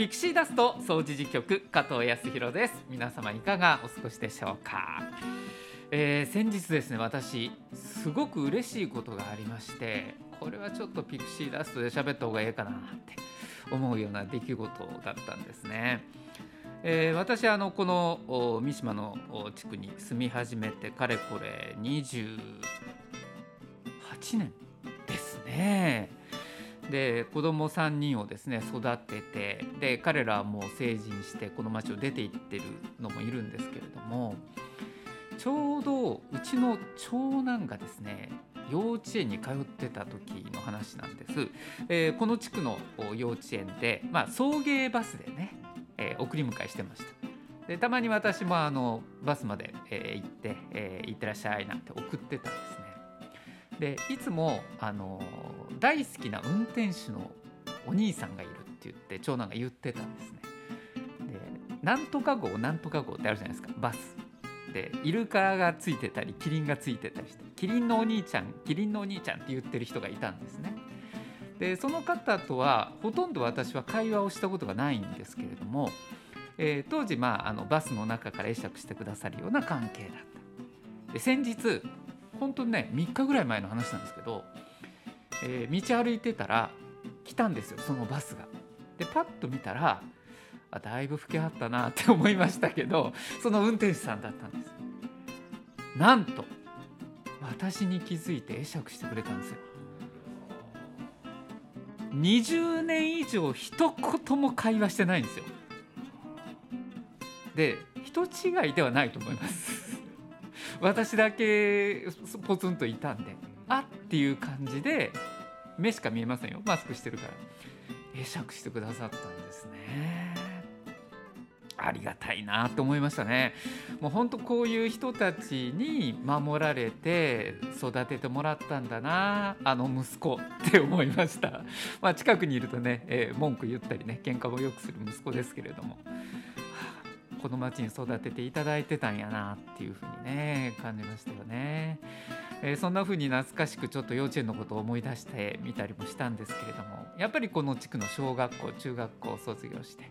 ピクシーダスト総除事局加藤康弘です皆様いかがお過ごしでしょうか、えー、先日ですね私すごく嬉しいことがありましてこれはちょっとピクシーダストで喋った方がええかなって思うような出来事だったんですね。えー、私あのこの三島の地区に住み始めてかれこれ28年ですね。で子供3人をですね育ててで彼らはもう成人してこの町を出て行ってるのもいるんですけれどもちょうどうちの長男がですね幼稚園に通ってた時の話なんです、えー、この地区の幼稚園で、まあ、送迎バスでね、えー、送り迎えしてました。でたまに私もあのバスまで、えー、行って「えー、行ってらっしゃい」なんて送ってたんですでいつもあの大好きな運転手のお兄さんがいるって言って長男が言ってたんですね。でなんとか号なんとか号ってあるじゃないですかバス。でイルカがついてたりキリンがついてたりしてキリンのお兄ちゃんキリンのお兄ちゃんって言ってる人がいたんですね。でその方とはほとんど私は会話をしたことがないんですけれども、えー、当時、まあ、あのバスの中から会釈してくださるような関係だった。で先日本当にね3日ぐらい前の話なんですけど、えー、道歩いてたら来たんですよそのバスが。でパッと見たらあだいぶ老けはったなって思いましたけどその運転手さんだったんです。なんと私に気づいて会釈してくれたんですよ。20年以上一言も会話してないんですよ。で人違いではないと思います。私だけポツンといたんであっていう感じで目しか見えませんよ。マスクしてるから。会釈してくださったんですね。ありがたいなと思いましたね。もう本当こういう人たちに守られて育ててもらったんだなあの息子って思いました。まあ近くにいるとね、えー、文句言ったりね喧嘩もよくする息子ですけれども。この町に育てていただいてたんやなっていうふうにね感じましたよね、えー、そんな風に懐かしくちょっと幼稚園のことを思い出してみたりもしたんですけれどもやっぱりこの地区の小学校中学校を卒業して、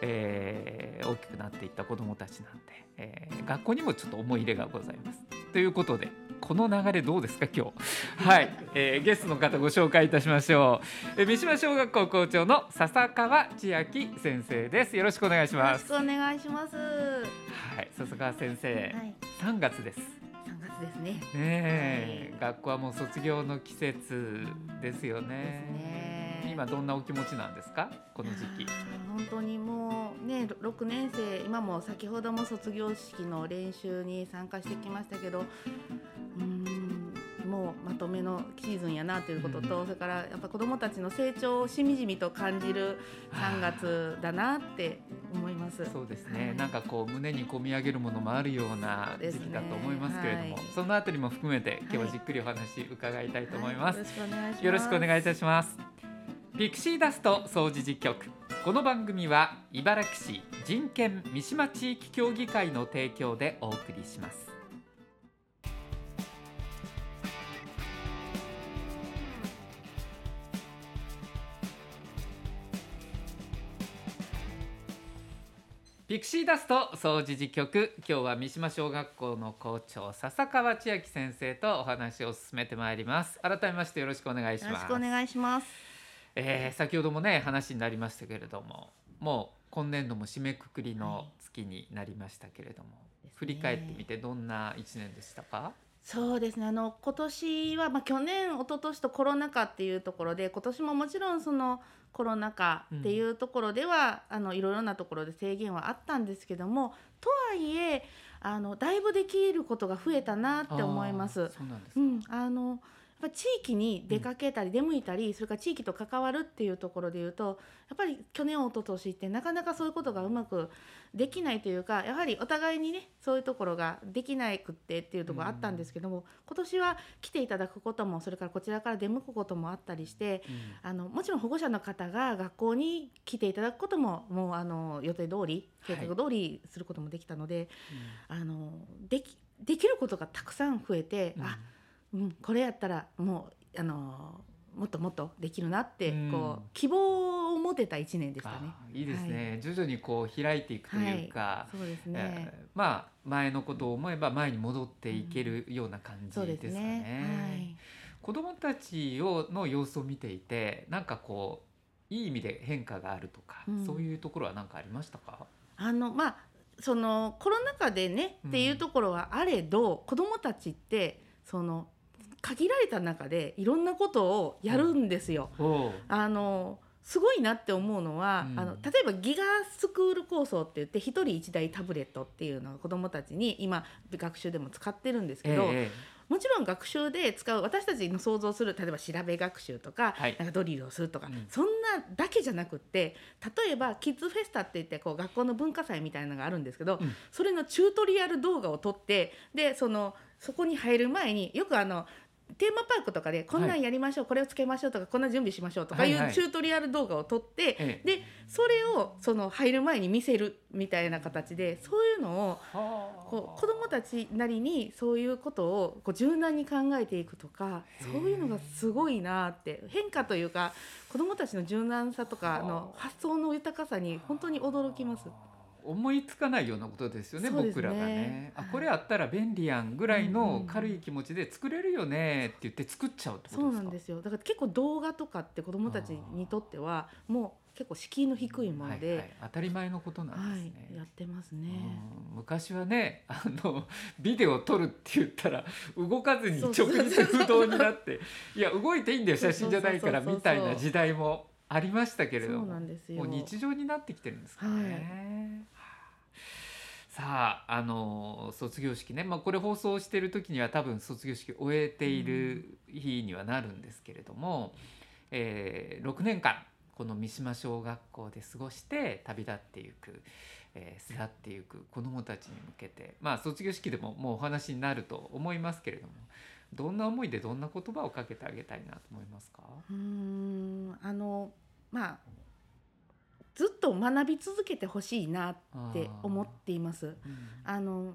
えー、大きくなっていった子どもたちなんで、えー、学校にもちょっと思い入れがございます。ということでこの流れどうですか今日？はい、えー、ゲストの方ご紹介いたしましょう、えー、三島小学校校長の笹川千秋先生です。よろしくお願いします。よろしくお願いします。はい。笹川先生、はい、3月です。3月ですね。ね、はい、学校はもう卒業の季節ですよね。ね。今どんなお気持ちなんですか？この時期。本当にもうね6年生今も先ほども卒業式の練習に参加してきましたけどうん。もうまとめのシーズンやなということと、うん、それからやっぱ子どもたちの成長をしみじみと感じる3月だなって思います。そうですね、はい、なんかこう胸に込み上げるものもあるような時期だと思いますけれども、ねはい、そのあたりも含めて今日はじっくりお話伺いたいと思います、はい、よろしくお願いいたします。ピクシーダスト総除事局この番組は茨城市人権三島地域協議会の提供でお送りしますピクシーダスト総除事局今日は三島小学校の校長笹川千秋先生とお話を進めてまいります。改めましてよろしくお願いします。よろしくお願いします。えー、先ほどもね話になりましたけれどももう今年度も締めくくりの月になりましたけれども、はい、振り返ってみてどんな1年でしたか？そうですね。あの今年は、まあ、去年一昨年とコロナ禍っていうところで今年ももちろんそのコロナ禍っていうところでは、うん、あのいろいろなところで制限はあったんですけどもとはいえあのだいぶできることが増えたなって思います。そうなんですうん、あのぱ地域に出かけたり出向いたり、それから地域と関わるっていうところでいうとやっぱり去年一昨年ってなかなかそういうことがうまくできないというかやはりお互いにねそういうところができなくってっていうところあったんですけども、うん、今年は来ていただくこともそれからこちらから出向くこともあったりして、うん、あのもちろん保護者の方が学校に来ていただくことももうあの予定通り計画通りすることもできたので、はい、あのできできることがたくさん増えて、うん、あうん、これやったらもうあのもっともっとできるなって、こう希望を持持てた1年でしたね。あいいですね、徐々にこう開いていくというか、そうですえね。ーまあ前のことを思えば前に戻っていけるような感じでかですすね。ね。子どもたちをの様子を見ていてなんかこういい意味で変化があるとか、うんそういうところは何かありましたか、あのまあそのコロナ禍でね、うんっていうところはあれど子どもたちってその限られた中でいろんなことをやるんですよ。あのすごいなって思うのは、うん。あの例えばギガスクール構想って言って一人一台タブレットっていうのを子どもたちに今学習でも使ってるんですけど、え。もちろん学習で使う私たちの想像する例えば調べ学習とか,、はい。なんかドリルをするとか、うん。そんなだけじゃなくって例えばキッズフェスタって言ってこう学校の文化祭みたいなのがあるんですけど、うん。それのチュートリアル動画を撮ってでそのそこに入る前によくあのテーマパークとかでこんなんやりましょう、これをつけましょうとかこんな準備しましょうとかいはいはい。うチュートリアル動画を撮って、ええ。でそれをその入る前に見せるみたいな形でそういうのをはあ。こう子どもたちなりにそういうことをこう柔軟に考えていくとかそういうのがすごいなって変化というか子どもたちの柔軟さとかの発想の豊かさに本当に驚きます。思いつかないようなことですよねね。僕らがね。あはい。これあったら便利やんぐらいの軽い気持ちで作れるよねって言って作っちゃうってことですか？そうなんですよ。だから結構動画とかって子どもたちにとってはもう結構敷居の低いもので、はいはい。当たり前のことなんはいですね、やってますね。うん。昔はねあのビデオを撮るって言ったら動かずに直立不動になっていや動いていいんだよ写真じゃないからみたいな時代もありましたけれどもなんですよ。もう日常になってきてるんですかね。さああの卒業式ね、まあ、これ放送してる時には多分卒業式終えている日にはなるんですけれども、えー6年間この三島小学校で過ごして旅立っていく、えー巣立っていく子どもたちに向けてまあ卒業式でももうお話になると思いますけれどもどんな思いでどんな言葉をかけてあげたいなと思いますか、うーんあのまあずっと学び続けてほしいなって思っています。うん。あの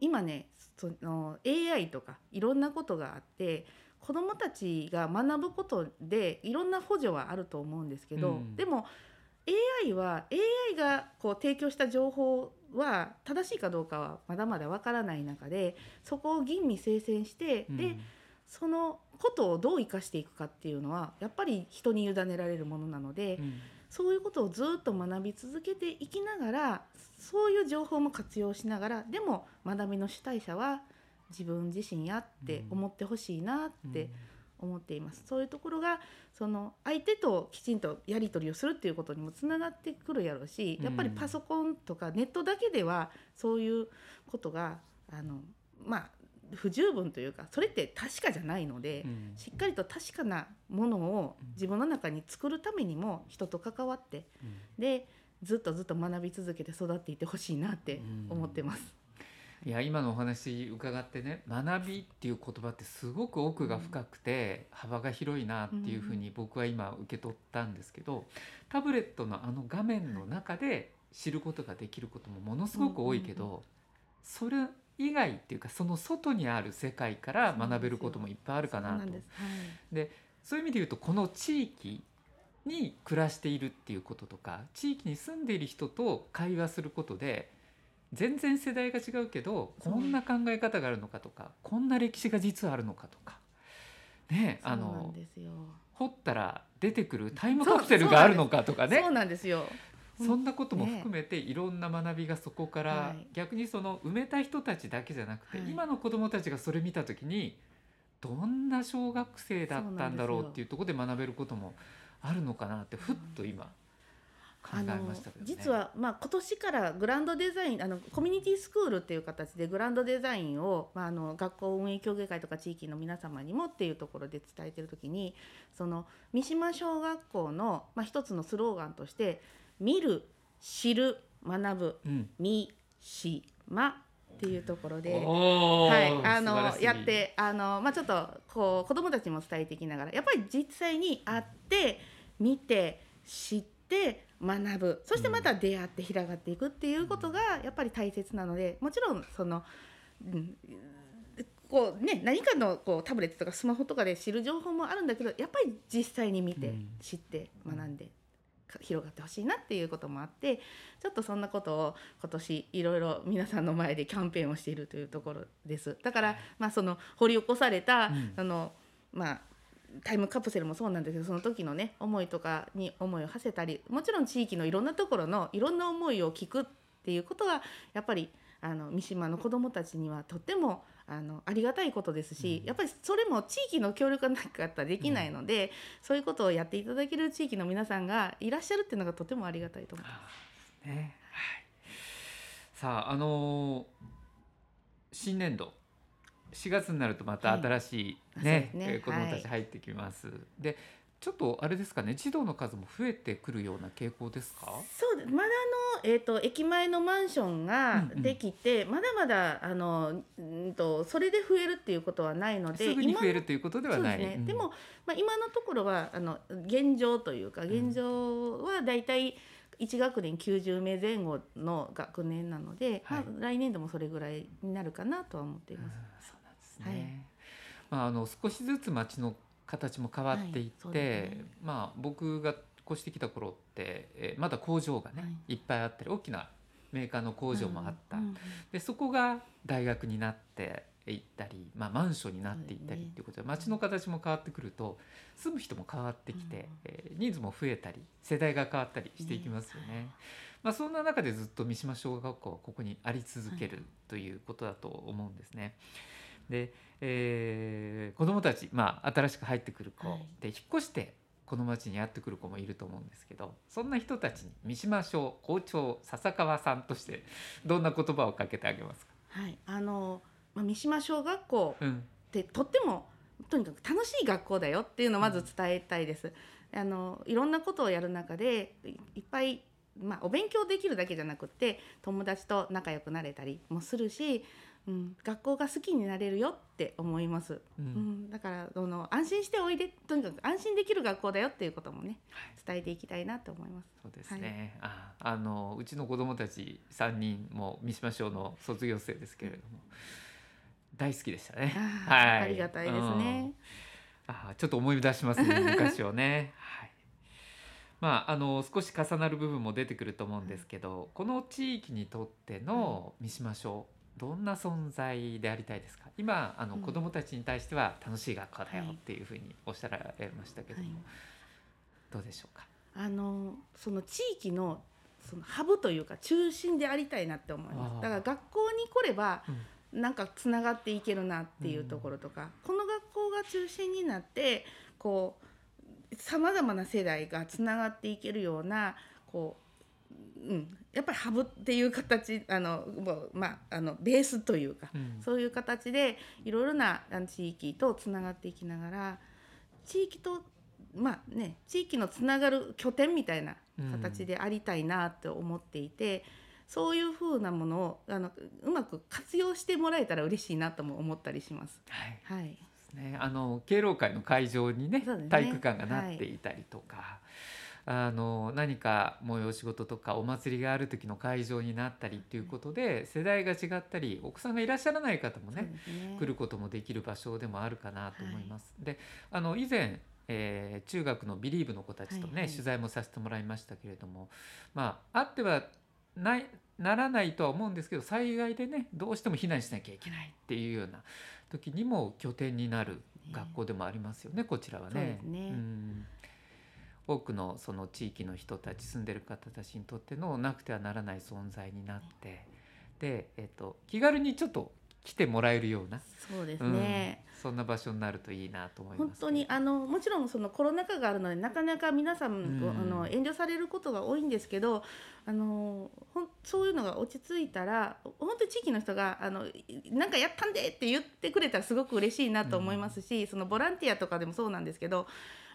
今ねその AI とかいろんなことがあって子どもたちが学ぶことでいろんな補助はあると思うんですけど、うん。でも AI は AI がこう提供した情報は正しいかどうかはまだまだわからない中でそこを吟味精選して、うん。でそのことをどう生かしていくかっていうのはやっぱり人に委ねられるものなので、うん。そういうことをずっと学び続けていきながらそういう情報も活用しながらでも学びの主体者は自分自身やって思ってほしいなって思っています、そういうところがその相手ときちんとやり取りをするっていうことにもつながってくるやろうしやっぱりパソコンとかネットだけではそういうことがあのまあ不十分というかそれって確かじゃないので。うん。しっかりと確かなものを自分の中に作るためにも人と関わってうん。でずっとずっと学び続けて育っていってほしいなって思ってます。いや今のお話伺ってね学びっていう言葉ってすごく奥が深くて幅が広いなっていうふうに僕は今受け取ったんですけどタブレットのあの画面の中で知ることができることもものすごく多いけどそれ以外っていうかその外にある世界から学べることもいっぱいあるかなと。です。はい。そういう意味で言うとこの地域に暮らしているっていうこととか地域に住んでいる人と会話することで全然世代が違うけどこんな考え方があるのかとかこんな歴史が実はあるのかとか。ねあの。掘ったら出てくるタイムカプセルがあるのかとかね。そうなんですよ。そんなことも含めていろんな学びがそこから、はい。逆にその埋めた人たちだけじゃなくて、はい。今の子どもたちがそれ見た時にどんな小学生だったんだろうっていうところで学べることもあるのかなってふっと今あの。実は、まあ、今年からグランドデザインあのコミュニティスクールっていう形でグランドデザインを、まあ、あの学校運営協議会とか地域の皆様にもっていうところで伝えてる時にその三島小学校の、まあ、一つのスローガンとして「見る知る学ぶうん三島」っていうところで。はい、あのやってあの、まあ、ちょっとこう子どもたちにも伝えていきながらやっぱり実際に会って見て知って学ぶ。そしてまた出会って広がっていくっていうことがやっぱり大切なのでもちろんその、うん、こうね何かのこうタブレットとかスマホとかで知る情報もあるんだけどやっぱり実際に見て、うん。知って学んでっ広がってほしいなっていうこともあってちょっとそんなことを今年いろいろ皆さんの前でキャンペーンをしているというところです。だから、まあ、その掘り起こされた、うん。そのまあタイムカプセルもそうなんですけどその時のね思いとかに思いを馳せたりもちろん地域のいろんなところのいろんな思いを聞くっていうことはやっぱりあの三島の子どもたちにはとってもあのありがたいことですし、うん。やっぱりそれも地域の協力がなかったらできないので、そういうことをやっていただける地域の皆さんがいらっしゃるっていうのがとてもありがたいと思います。ねはい、さああのー新年度4月になるとまた新しいはいね,、子どもたはいち入ってきます。でちょっとあれですかね児童の数も増えてくるような傾向ですか？そうまだあの、えー、と駅前のマンションがうんうん。できて、まだまだあのうんとそれで増えるっていうことはないのですぐに増えるということではない。ですね、うん。でも、まあ、今のところはあの現状というか現状はだいたい1学年90名前後の学年なので、はい。まあ、来年度もそれぐらいになるかなとは思っています。ですね。はいまああの少しずつ街の形も変わっていって、はいねまあ僕が越してきた頃って、えーまだ工場がね、、はいっぱいあったり大きなメーカーの工場もあった。うんうんでそこが大学になっていったり、まあ、マンションになっていったりっていうことで街の形も変わってくると住む人も変わってきて、うんえー人数も増えたり世代が変わったりしていきますよね。まあ、そんな中でずっと三島小学校はここにあり続けるということだと思うんですね。で、えー子どもたち、まあ、新しく入ってくる子、はい。で引っ越してこの町にやってくる子もいると思うんですけどそんな人たちに三島小校長笹川さんとしてどんな言葉をかけてあげますか、はい、あの、まあ、三島小学校うん。ってとってもとにかく楽しい学校だよっていうのをまず伝えたいです。あのいろんなことをやる中でいいっぱい、まあ、お勉強できるだけじゃなくって友達と仲良くなれたりもするし、うん、学校が好きになれるよって思います。ううん。ん、だからその安心しておいでとにかく安心できる学校だよっていうこともねはい。伝えていきたいなと思います。そうですね、ああのうちの子供たち3人も三島小の卒業生ですけれども大好きでしたね。はい。ありがたいですね。あーちょっと思い出しますね 昔をね。はい。まあ、あの少し重なる部分も出てくると思うんですけどこの地域にとっての三島小どんな存在でありたいですか？今あのうん。子どもたちに対しては楽しい学校だよはい。っていうふうにおっしゃられましたけども、はい。どうでしょうか？あのその地域のそのハブというか中心でありたいなって思います。だから学校に来ればうん。なんかつながっていけるなっていうところとか、この学校が中心になってこうさまざまな世代がつながっていけるようなこう、うん、やっぱりハブっていう形あのもうまああのベースというかうん。そういう形でいろいろな地域とつながっていきながら地域とまあね地域のつながる拠点みたいな形でありたいなと思っていて、そういうふうなものをあのうまく活用してもらえたら嬉しいなとも思ったりします。はい。はい、ね、あの敬老会の会場にねね。体育館がなっていたりとか、あの何か催し事とかお祭りがある時の会場になったりっていうことで世代が違ったりお子さんがいらっしゃらない方もねね。来ることもできる場所でもあるかなと思います。であの以前えー中学のビリーブの子たちとね、はい。はい取材もさせてもらいましたけれどもまああってはないならないとは思うんですけど災害でねどうしても避難しなきゃいけないっていうような時にも拠点になる学校でもありますよね、こちらはそうでねすね。ん多くのその地域の人たち住んでる方たちにとってのなくてはならない存在になってで、えっと気軽にちょっと来てもらえるような、そうですね。うんそんな場所になるといいなと思います本当にあのもちろんそのコロナ禍があるのでなかなか皆さん、うん。あの遠慮されることが多いんですけどあのほんそういうのが落ち着いたら本当に地域の人があのなんかやったんでって言ってくれたらすごく嬉しいなと思いますし、そのボランティアとかでもそうなんですけど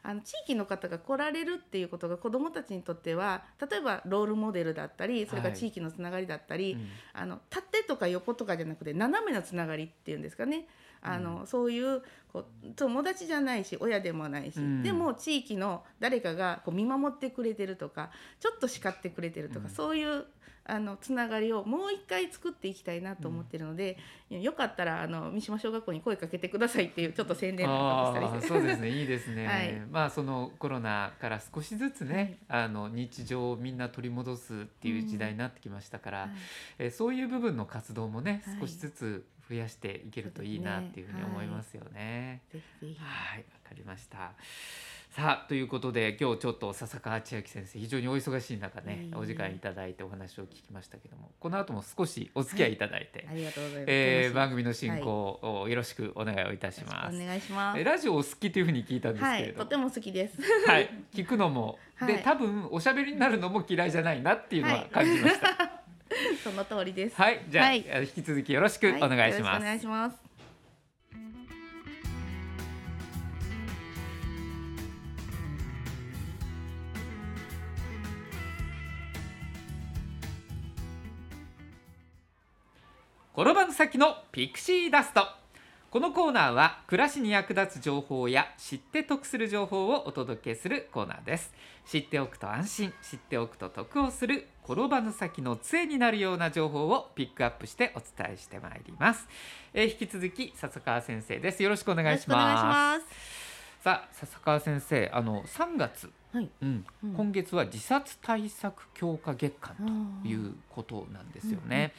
あの地域の方が来られるっていうことが子どもたちにとっては例えばロールモデルだったりそれからはい。地域のつながりだったり、うん。あの縦とか横とかじゃなくて斜めのつながりっていうんですかね。あの、そういうこう友達じゃないし親でもないし、うん。でも地域の誰かがこう見守ってくれてるとかちょっと叱ってくれてるとか、うん。そういうあのつながりをもう一回作っていきたいなと思ってるので、よかったらあの三島小学校に声かけてくださいっていうちょっと宣伝なんかもしたりそうですね。いいですね、はい。まあそのコロナから少しずつね、あの日常をみんな取り戻すっていう時代になってきましたから、はいえーそういう部分の活動もね、はい。少しずつ増やしていけるといいなっていうふうに思いますよね。はい、わかりました。さあということで今日ちょっと笹川千秋先生非常にお忙しい中ねお時間いただいてお話を聞きましたけどもこの後も少しお付き合いいただいて、ありがとうございます。えー番組の進行をよろしくお願いをいたしみます。お願いしますえ。ラジオお好きというふうに聞いたんですはい、けれども、とても好きです。はい、聞くのも、ではい多分おしゃべりになるのも嫌いじゃないなっていうのははい感じました。その通りです。はい、じゃあ、はい引き続きよろしくお願いします。お願いします。転ばぬ先のピクシーダスト。このコーナーは暮らしに役立つ情報や知って得する情報をお届けするコーナーです。知っておくと安心知っておくと得をする転ばぬ先の杖になるような情報をピックアップしてお伝えしてまいります、えー引き続き笹川先生です。よろしくお願いしよろくお願いします。さあ笹川先生あの3月、はい。うん。うん。今月は自殺対策強化月間ということなんですよね、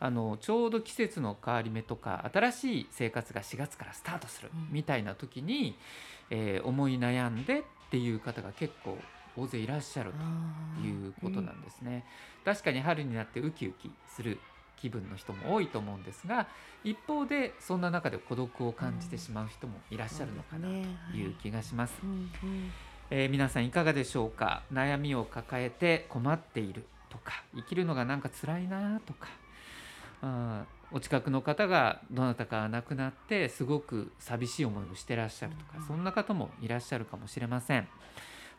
あのちょうど季節の変わり目とか新しい生活が4月からスタートするうん。みたいな時に、えー思い悩んでっていう方が結構大勢いらっしゃるということなんですね。確かに春になってウキウキする気分の人も多いと思うんですが一方でそんな中で孤独を感じてしまう人もいらっしゃるのかなとい。う気がします。えー皆さんいかがでしょうか？悩みを抱えて困っているとか生きるのがなんか辛いなとかお近くの方がどなたか亡くなってすごく寂しい思いをしてらっしゃるとかうん。そんな方もいらっしゃるかもしれません。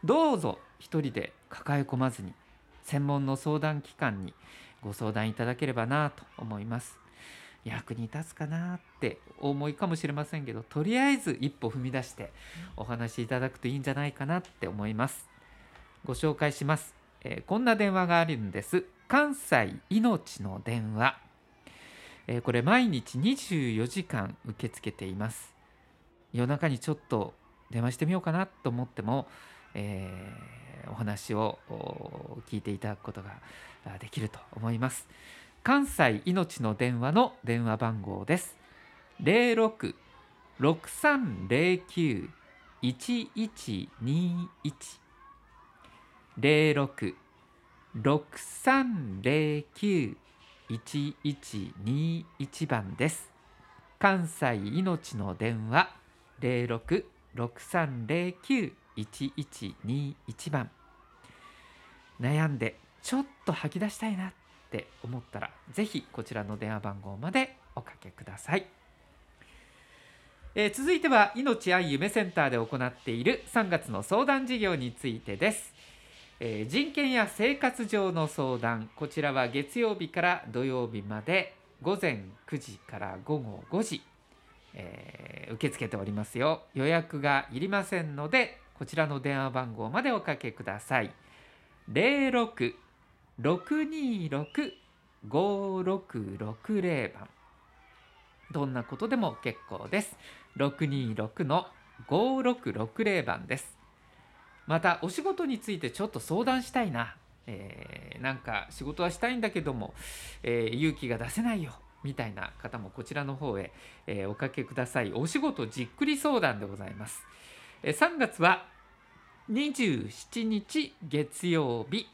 どうぞ一人で抱え込まずに専門の相談機関にご相談いただければなと思います。役に立つかなってお思いかもしれませんけどとりあえず一歩踏み出してお話しいただくといいんじゃないかなって思います。ご紹介します、えーこんな電話があるんです。関西命の電話、えーこれ毎日24時間受け付けています。夜中にちょっと電話してみようかなと思っても、えーお話をお聞いていただくことができると思います。関西命のちの電話の電話番号です。0663091121 0663091121番です。関西命の電話0663091121 1121番。悩んでちょっと吐き出したいなって思ったらぜひこちらの電話番号までおかけください、えー続いては命愛夢センターで行っている3月の相談事業についてです、えー人権や生活上の相談こちらは月曜日から土曜日まで午前9時から午後5時、えー受け付けておりますよ。予約がいりませんのでこちらの電話番号までおかけください。06-626-5660番。どんなことでも結構です。626の5660番です。またお仕事についてちょっと相談したいな、えーなんか仕事はしたいんだけども、えー勇気が出せないよ。みたいな方もこちらの方へ、えーおかけください。お仕事じっくり相談でございます、3月は27日月曜日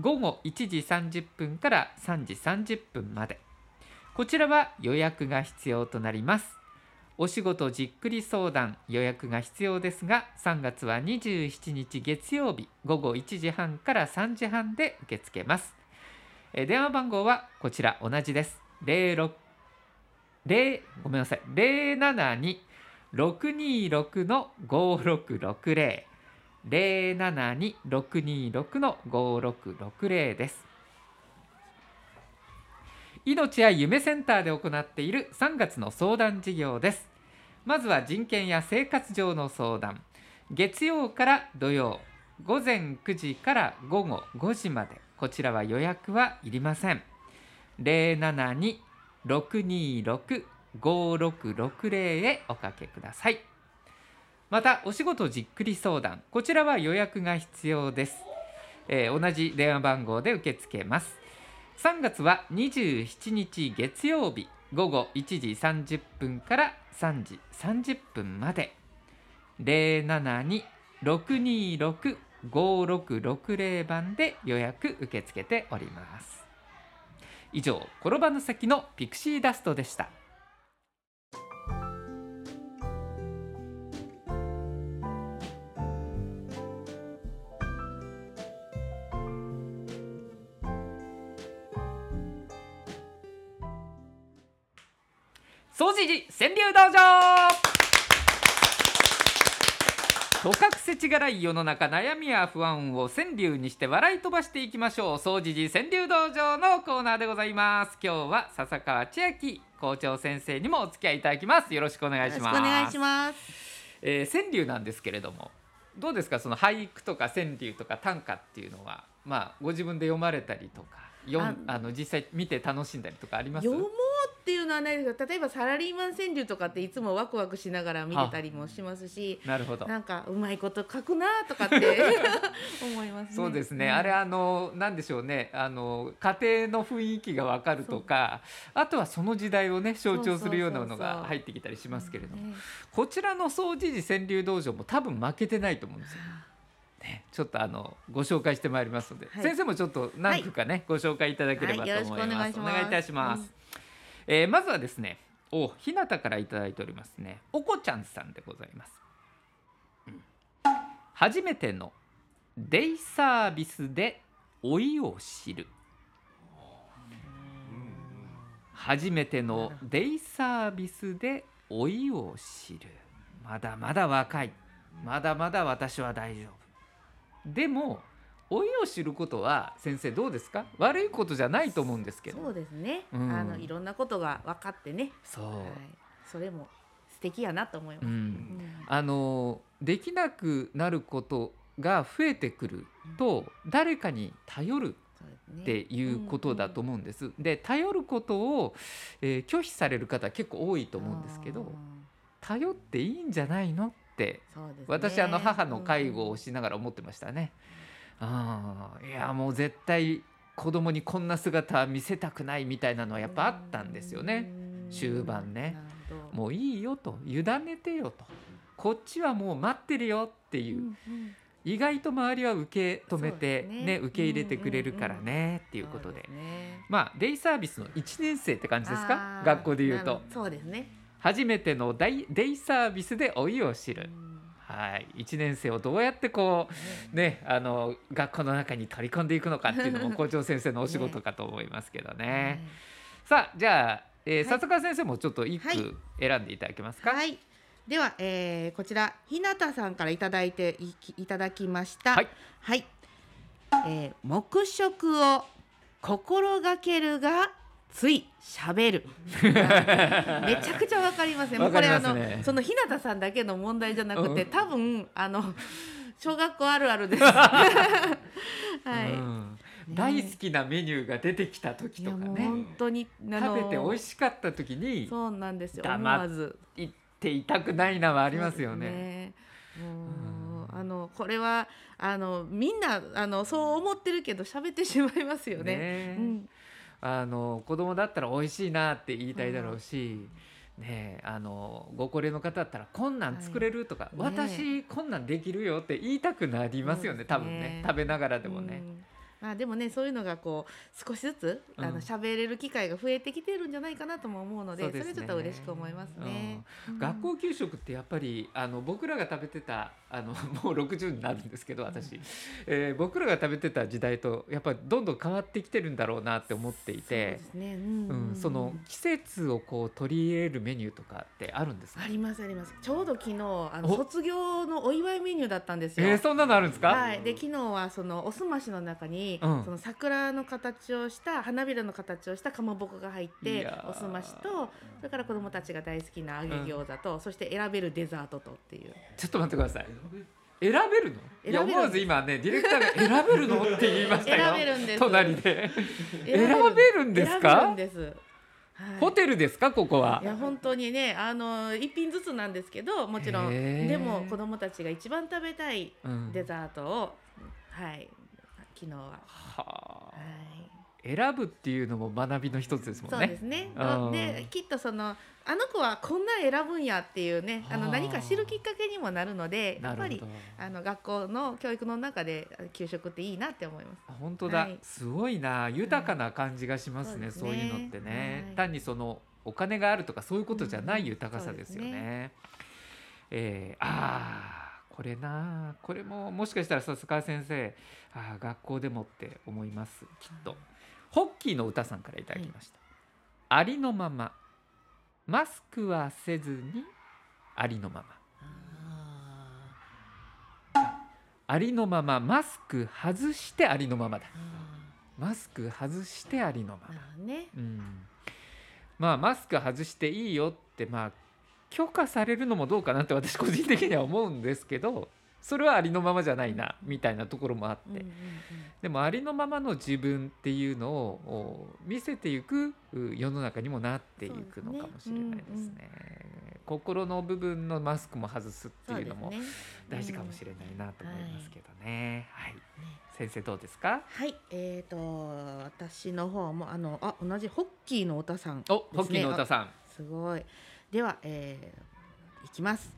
午後1時30分から3時30分まで。こちらは予約が必要となります。お仕事じっくり相談予約が必要ですが3月は27日月曜日午後1時半から3時半で受け付けます。電話番号はこちら同じです。06 0ごめんなさい。072-626の5660 072-626の5660です。命や夢センターで行っている3月の相談事業です。まずは人権や生活上の相談。月曜から土曜。午前9時から午後5時まで。こちらは予約はいりません。072-626-5660へおかけください。またお仕事じっくり相談。こちらは予約が必要です、えー同じ電話番号で受け付けます。3月は27日月曜日。午後1時30分から3時30分まで。072-626-5660番で予約受け付けております。以上転ばぬ先のピクシーダストでした。掃除時川柳道場。とかくせちがらい世の中悩みや不安を川柳にして笑い飛ばしていきましょう。掃除時川柳道場のコーナーでございます。今日は笹川千秋校長先生にもお付き合いいただきます。よろしくお願いしよろますしくお願いします。えー川柳なんですけれどもどうですか？その俳句とか川柳とか短歌っていうのはまあご自分で読まれたりとか読んあの実際見て楽しんだりとかあります？読もうっていうのはないですけど例えばサラリーマン川柳とかっていつもワクワクしながら見てたりもしますしなるほど。なんかうまいこと書くなとかって 思いますね。そうですね、ん。あれあのなんでしょうね。あの家庭の雰囲気がわかるとかあとはその時代をね象徴するようなものが入ってきたりしますけれども、ねこちらの掃除時川柳道場も多分負けてないと思うんですよ。ね、ちょっとあのご紹介してまいりますので、はい先生もちょっと何句かね、ご紹介いただければと思います。はいお願いいいたします。うんえーまずはですね、おひなたからいただいておりますね。おこちゃんさんでございます。うん初めてのデイサービスで老いを知る。初めてのデイサービスで老いを知る。まだまだ若い。まだまだ私は大丈夫。でも老いを知ることは先生どうですか？悪いことじゃないと思うんですけど。そうですね、うん。あのいろんなことが分かってね、そう、はい、それも素敵やなと思います。ううん。ん、あのできなくなることが増えてくると誰かに頼るっていうことだと思うんです。で頼ることを、えー拒否される方結構多いと思うんですけど頼っていいんじゃないの？っね。私あの母の介護をしながら思ってましたね。あーいやもう絶対子供にこんな姿は見せたくないみたいなのはやっぱあったんですよね。うん。終盤ねもういいよと委ねてよと。こっちはもう待ってるよっていう、うんうん。意外と周りは受け止めてねね。受け入れてくれるからねっていうことで。ね。まあデイサービスの1年生って感じですか？学校で言うと。そうですね。初めてのデイデイサービスで老いを知るうんはい1年生をどうやってこうねあの学校の中に取り込んでいくのかっていうのも校長先生のお仕事かと思いますけどねさあじゃあ、えーはい笹川先生もちょっと一はい句選んでいただけますか、はい。では、えー、こちら日向さんからいただいていきいただきました。はい。はい。えー、黙食を心がけるがつい喋る。めちゃくちゃわかりますね。もうこれあのその日向さんだけの問題じゃなくて、うん多分あの 小学校あるあるです。はい。うんね大好きなメニューが出てきた時とかね本当に食べて美味しかった時にそうなんですよ。黙ず。言っていたくないなはありますよね。あのこれはあのみんなあのそう思ってるけど喋ってしまいますよね。ねうん、あの子供だったら美味しいなって言いたいだろうし、ねあのご高齢の方だったらこんなん作れるとか、はいね私こんなんできるよって言いたくなりますよね多分ね食べながらでもね。うんまあでもねそういうのがこう少しずつあうん。の喋れる機会が増えてきてるんじゃないかなとも思うので、ね。それちょっと嬉しく思いますね。うん。学校給食ってやっぱりあの僕らが食べてたあの もう60になるんですけど私、えー僕らが食べてた時代とやっぱりどんどん変わってきてるんだろうなって思っていてそうですね。うん。うん、その季節をこう取り入れるメニューとかってあるんですか？ありますあります。ちょうど昨日あのお。卒業のお祝いメニューだったんですよ。えー、そんなのあるんですか、はい、で昨日はそのおすましの中にに、うん。その桜の形をした花びらの形をしたかまぼこが入っいておすましとそれから子どもたちが大好きな揚げ餃子と、そして選べるデザートとっていう。ちょっと待ってください。選べるの？いや思わず今ねディレクターが選べるのって言いましたよ。選べるんです。隣で。選べるんです。か？はい。ホテルですか？ここは。いや本当にねあの一品ずつなんですけどもちろん。でも子どもたちが一番食べたいうん。デザートを、はい昨日は、ははあい、選ぶっていうのも学びの一つですもんね。そうですね。うん。できっとそのあの子はこんなん選ぶんやっていうねあはあ。の何か知るきっかけにもなるのでやっぱりあの学校の教育の中で給食っていいなって思います。あ本当だ、はい。すごいな。豊かな感じがしますね、うん。そういうのってね、はい。単にそのお金があるとかそういうことじゃない豊かさですよね。うん。そうですえーあーこれなこれももしかしたら笹川先生あー学校でもって思いますきっと。ホッキーの歌さんからいただきました。ありのままマスクはせずにありのまま。ありのままマスク外してありのままだ。マスク外してありのままね。うん、まあマスク外していいよってまあ許可されるのもどうかなって私個人的には思うんですけどそれはありのままじゃないなみたいなところもあって、でもありのままの自分っていうのをお見せていくう世の中にもなっていくのかもしれないですね。心の部分のマスクも外すっていうのも大事かもしれないなと思いますけどね。はい、先生どうですか？はい、えー、と私の方もあのあ同じホッキーの歌さんお、ホッキーの歌さん。すごいでは、えー、いきます。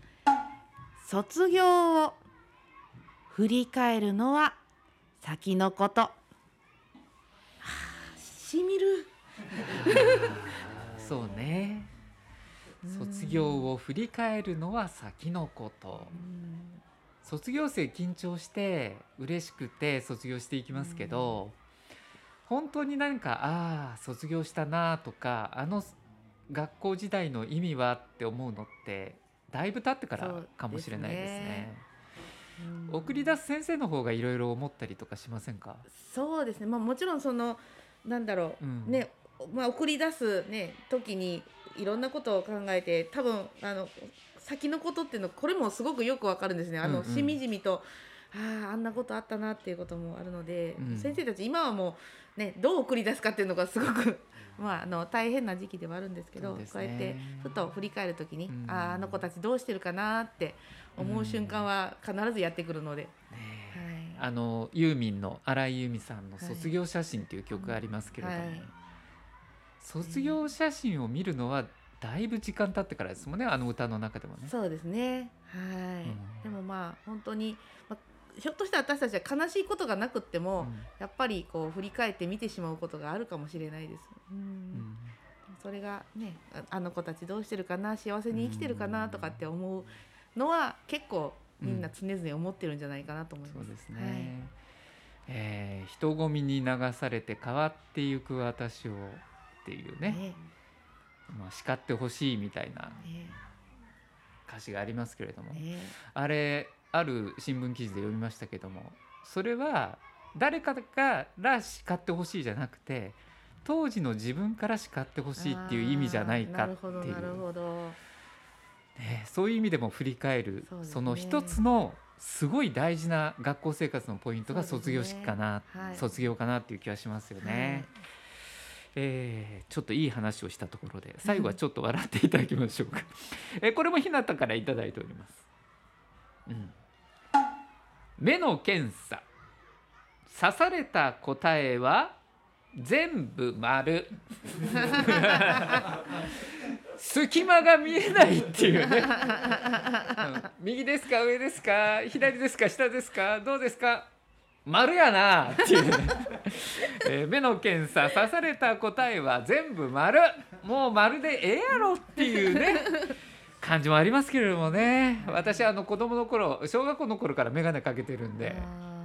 卒業を振り返るのは先のこと、はあ、しみる。そうね。卒業を振り返るのは先のこと。うん卒業生緊張して嬉しくて卒業していきますけど、本当に何かああ卒業したなとかあの学校時代の意味はって思うのってだいぶ経ってからかもしれないですね。うん送り出す先生の方がいろいろ思ったりとかしませんか、そうですね、まあ、もちろんそのなんだろう、うん。ねまあ、送り出す、ね、時にいろんなことを考えて多分あの先のことっていうのこれもすごくよくわかるんですね。あの、うんうん。しみじみとあああんなことあったなっていうこともあるので、うん。先生たち今はもう、ね、どう送り出すかっていうのがすごくまあ、あの大変な時期ではあるんですけどこうやってふと振り返る時に、うんあああの子たちどうしてるかなって思う瞬間は必ずやってくるので。ねはいあのユーミンの新井由美さんの「卒業写真」っていう曲がありますけれども、はい卒業写真を見るのはだいぶ時間経ってからですもんねあの歌の中でもね。そうですね。はい。うんでもまあ本当に、まあ、ひょっとしたら私たちは悲しいことがなくっても、うん。やっぱりこう振り返って見てしまうことがあるかもしれないです。うん。うん。それがねああの子たちどうしてるかな幸せに生きてるかなとかって思うのは結構みんな常々思ってるんじゃないかなと思います。そうですね、えー人混みに流されて変わっていく私をっていうはい。ねねまあ、叱ってほしいみたいなね歌詞がありますけれども、ねあれある新聞記事で読みましたけどもそれは誰かから叱ってほしいじゃなくて当時の自分から叱ってほしいっていう意味じゃないかっていう。そういう意味でも振り返るそね。その一つのすごい大事な学校生活のポイントが卒業式かな、はい。卒業かなっていう気がしますよね。えーちょっといい話をしたところで 最後はちょっと笑っていただきましょうか。えーこれも日向からいただいております。うん、目の検査。刺された答えは全部丸。隙間が見えないっていうね、うん。右ですか上ですか左ですか下ですかどうですか丸やなっていうね、えー目の検査刺された答えは全部丸。もう丸でええやろっていうね感じもありますけれどもね。私あの子供の頃小学校の頃から眼鏡かけてるんで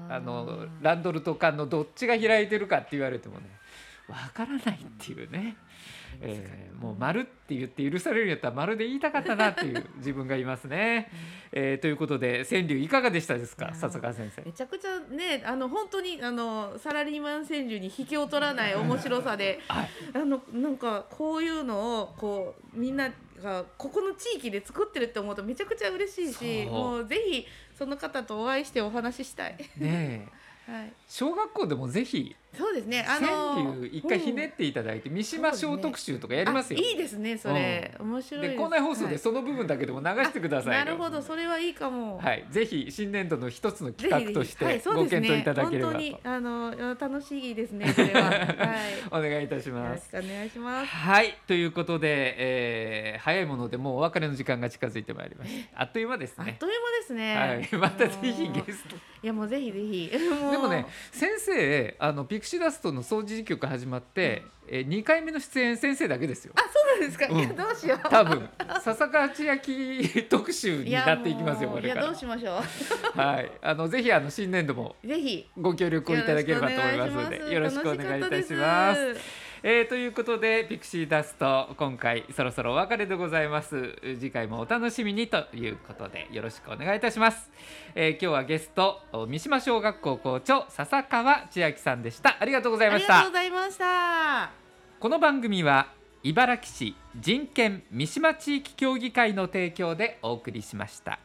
あのランドルと缶のどっちが開いてるかって言われてもねわからないっていうね、えーもう丸って言って許されるんやったら丸で言いたかったなっていう 自分がいますね。えーということで川柳いかがでしたですか？笹川先生。めちゃくちゃねあの本当にあのサラリーマン川柳に引けを取らない面白さで はい。あのなんかこういうのをこうみんながここの地域で作ってるって思うとめちゃくちゃ嬉しいしもうぜひその方とお会いしてお話ししたい。ねえ。はい、小学校でもぜひそうですねあの川柳一回ひねっていただいて三島小特集とかやりますよ。あいいですねそれ、面白いで校内放送でその部分だけでも流してくださいよ。なるほどそれはいいかも。はい、ぜひ新年度の一つの企画としはいてご検討いただければと本当にあの楽しいですねそれは。はい。お願いいたしよます。お願いします。はいということで、えー早いものでもうお別れの時間が近づいてまいりました。あっという間ですね。あっという間ですね。はい、またぜひゲスト。いやもうぜひぜひ。でもね先生あのピクシーダストの掃除時局始まって、えー、2回目の出演先生だけですよあそうなんですか？うんいやどうしよう。多分笹川千秋特集になっていきますよこれからどうしましょはいあのぜひあの新年度もう。ぜひ。ご協力をいただければと思いますのでよろしくお願いいたします。えーということでピクシーダスト今回そろそろお別れでございます。次回もお楽しみにということでよろしくお願いいたします、えー今日はゲスト三島小学校校長笹川千秋さんでした。ありがとうございました。ありがとうございました。この番組は茨城市人権三島地域協議会の提供でお送りしました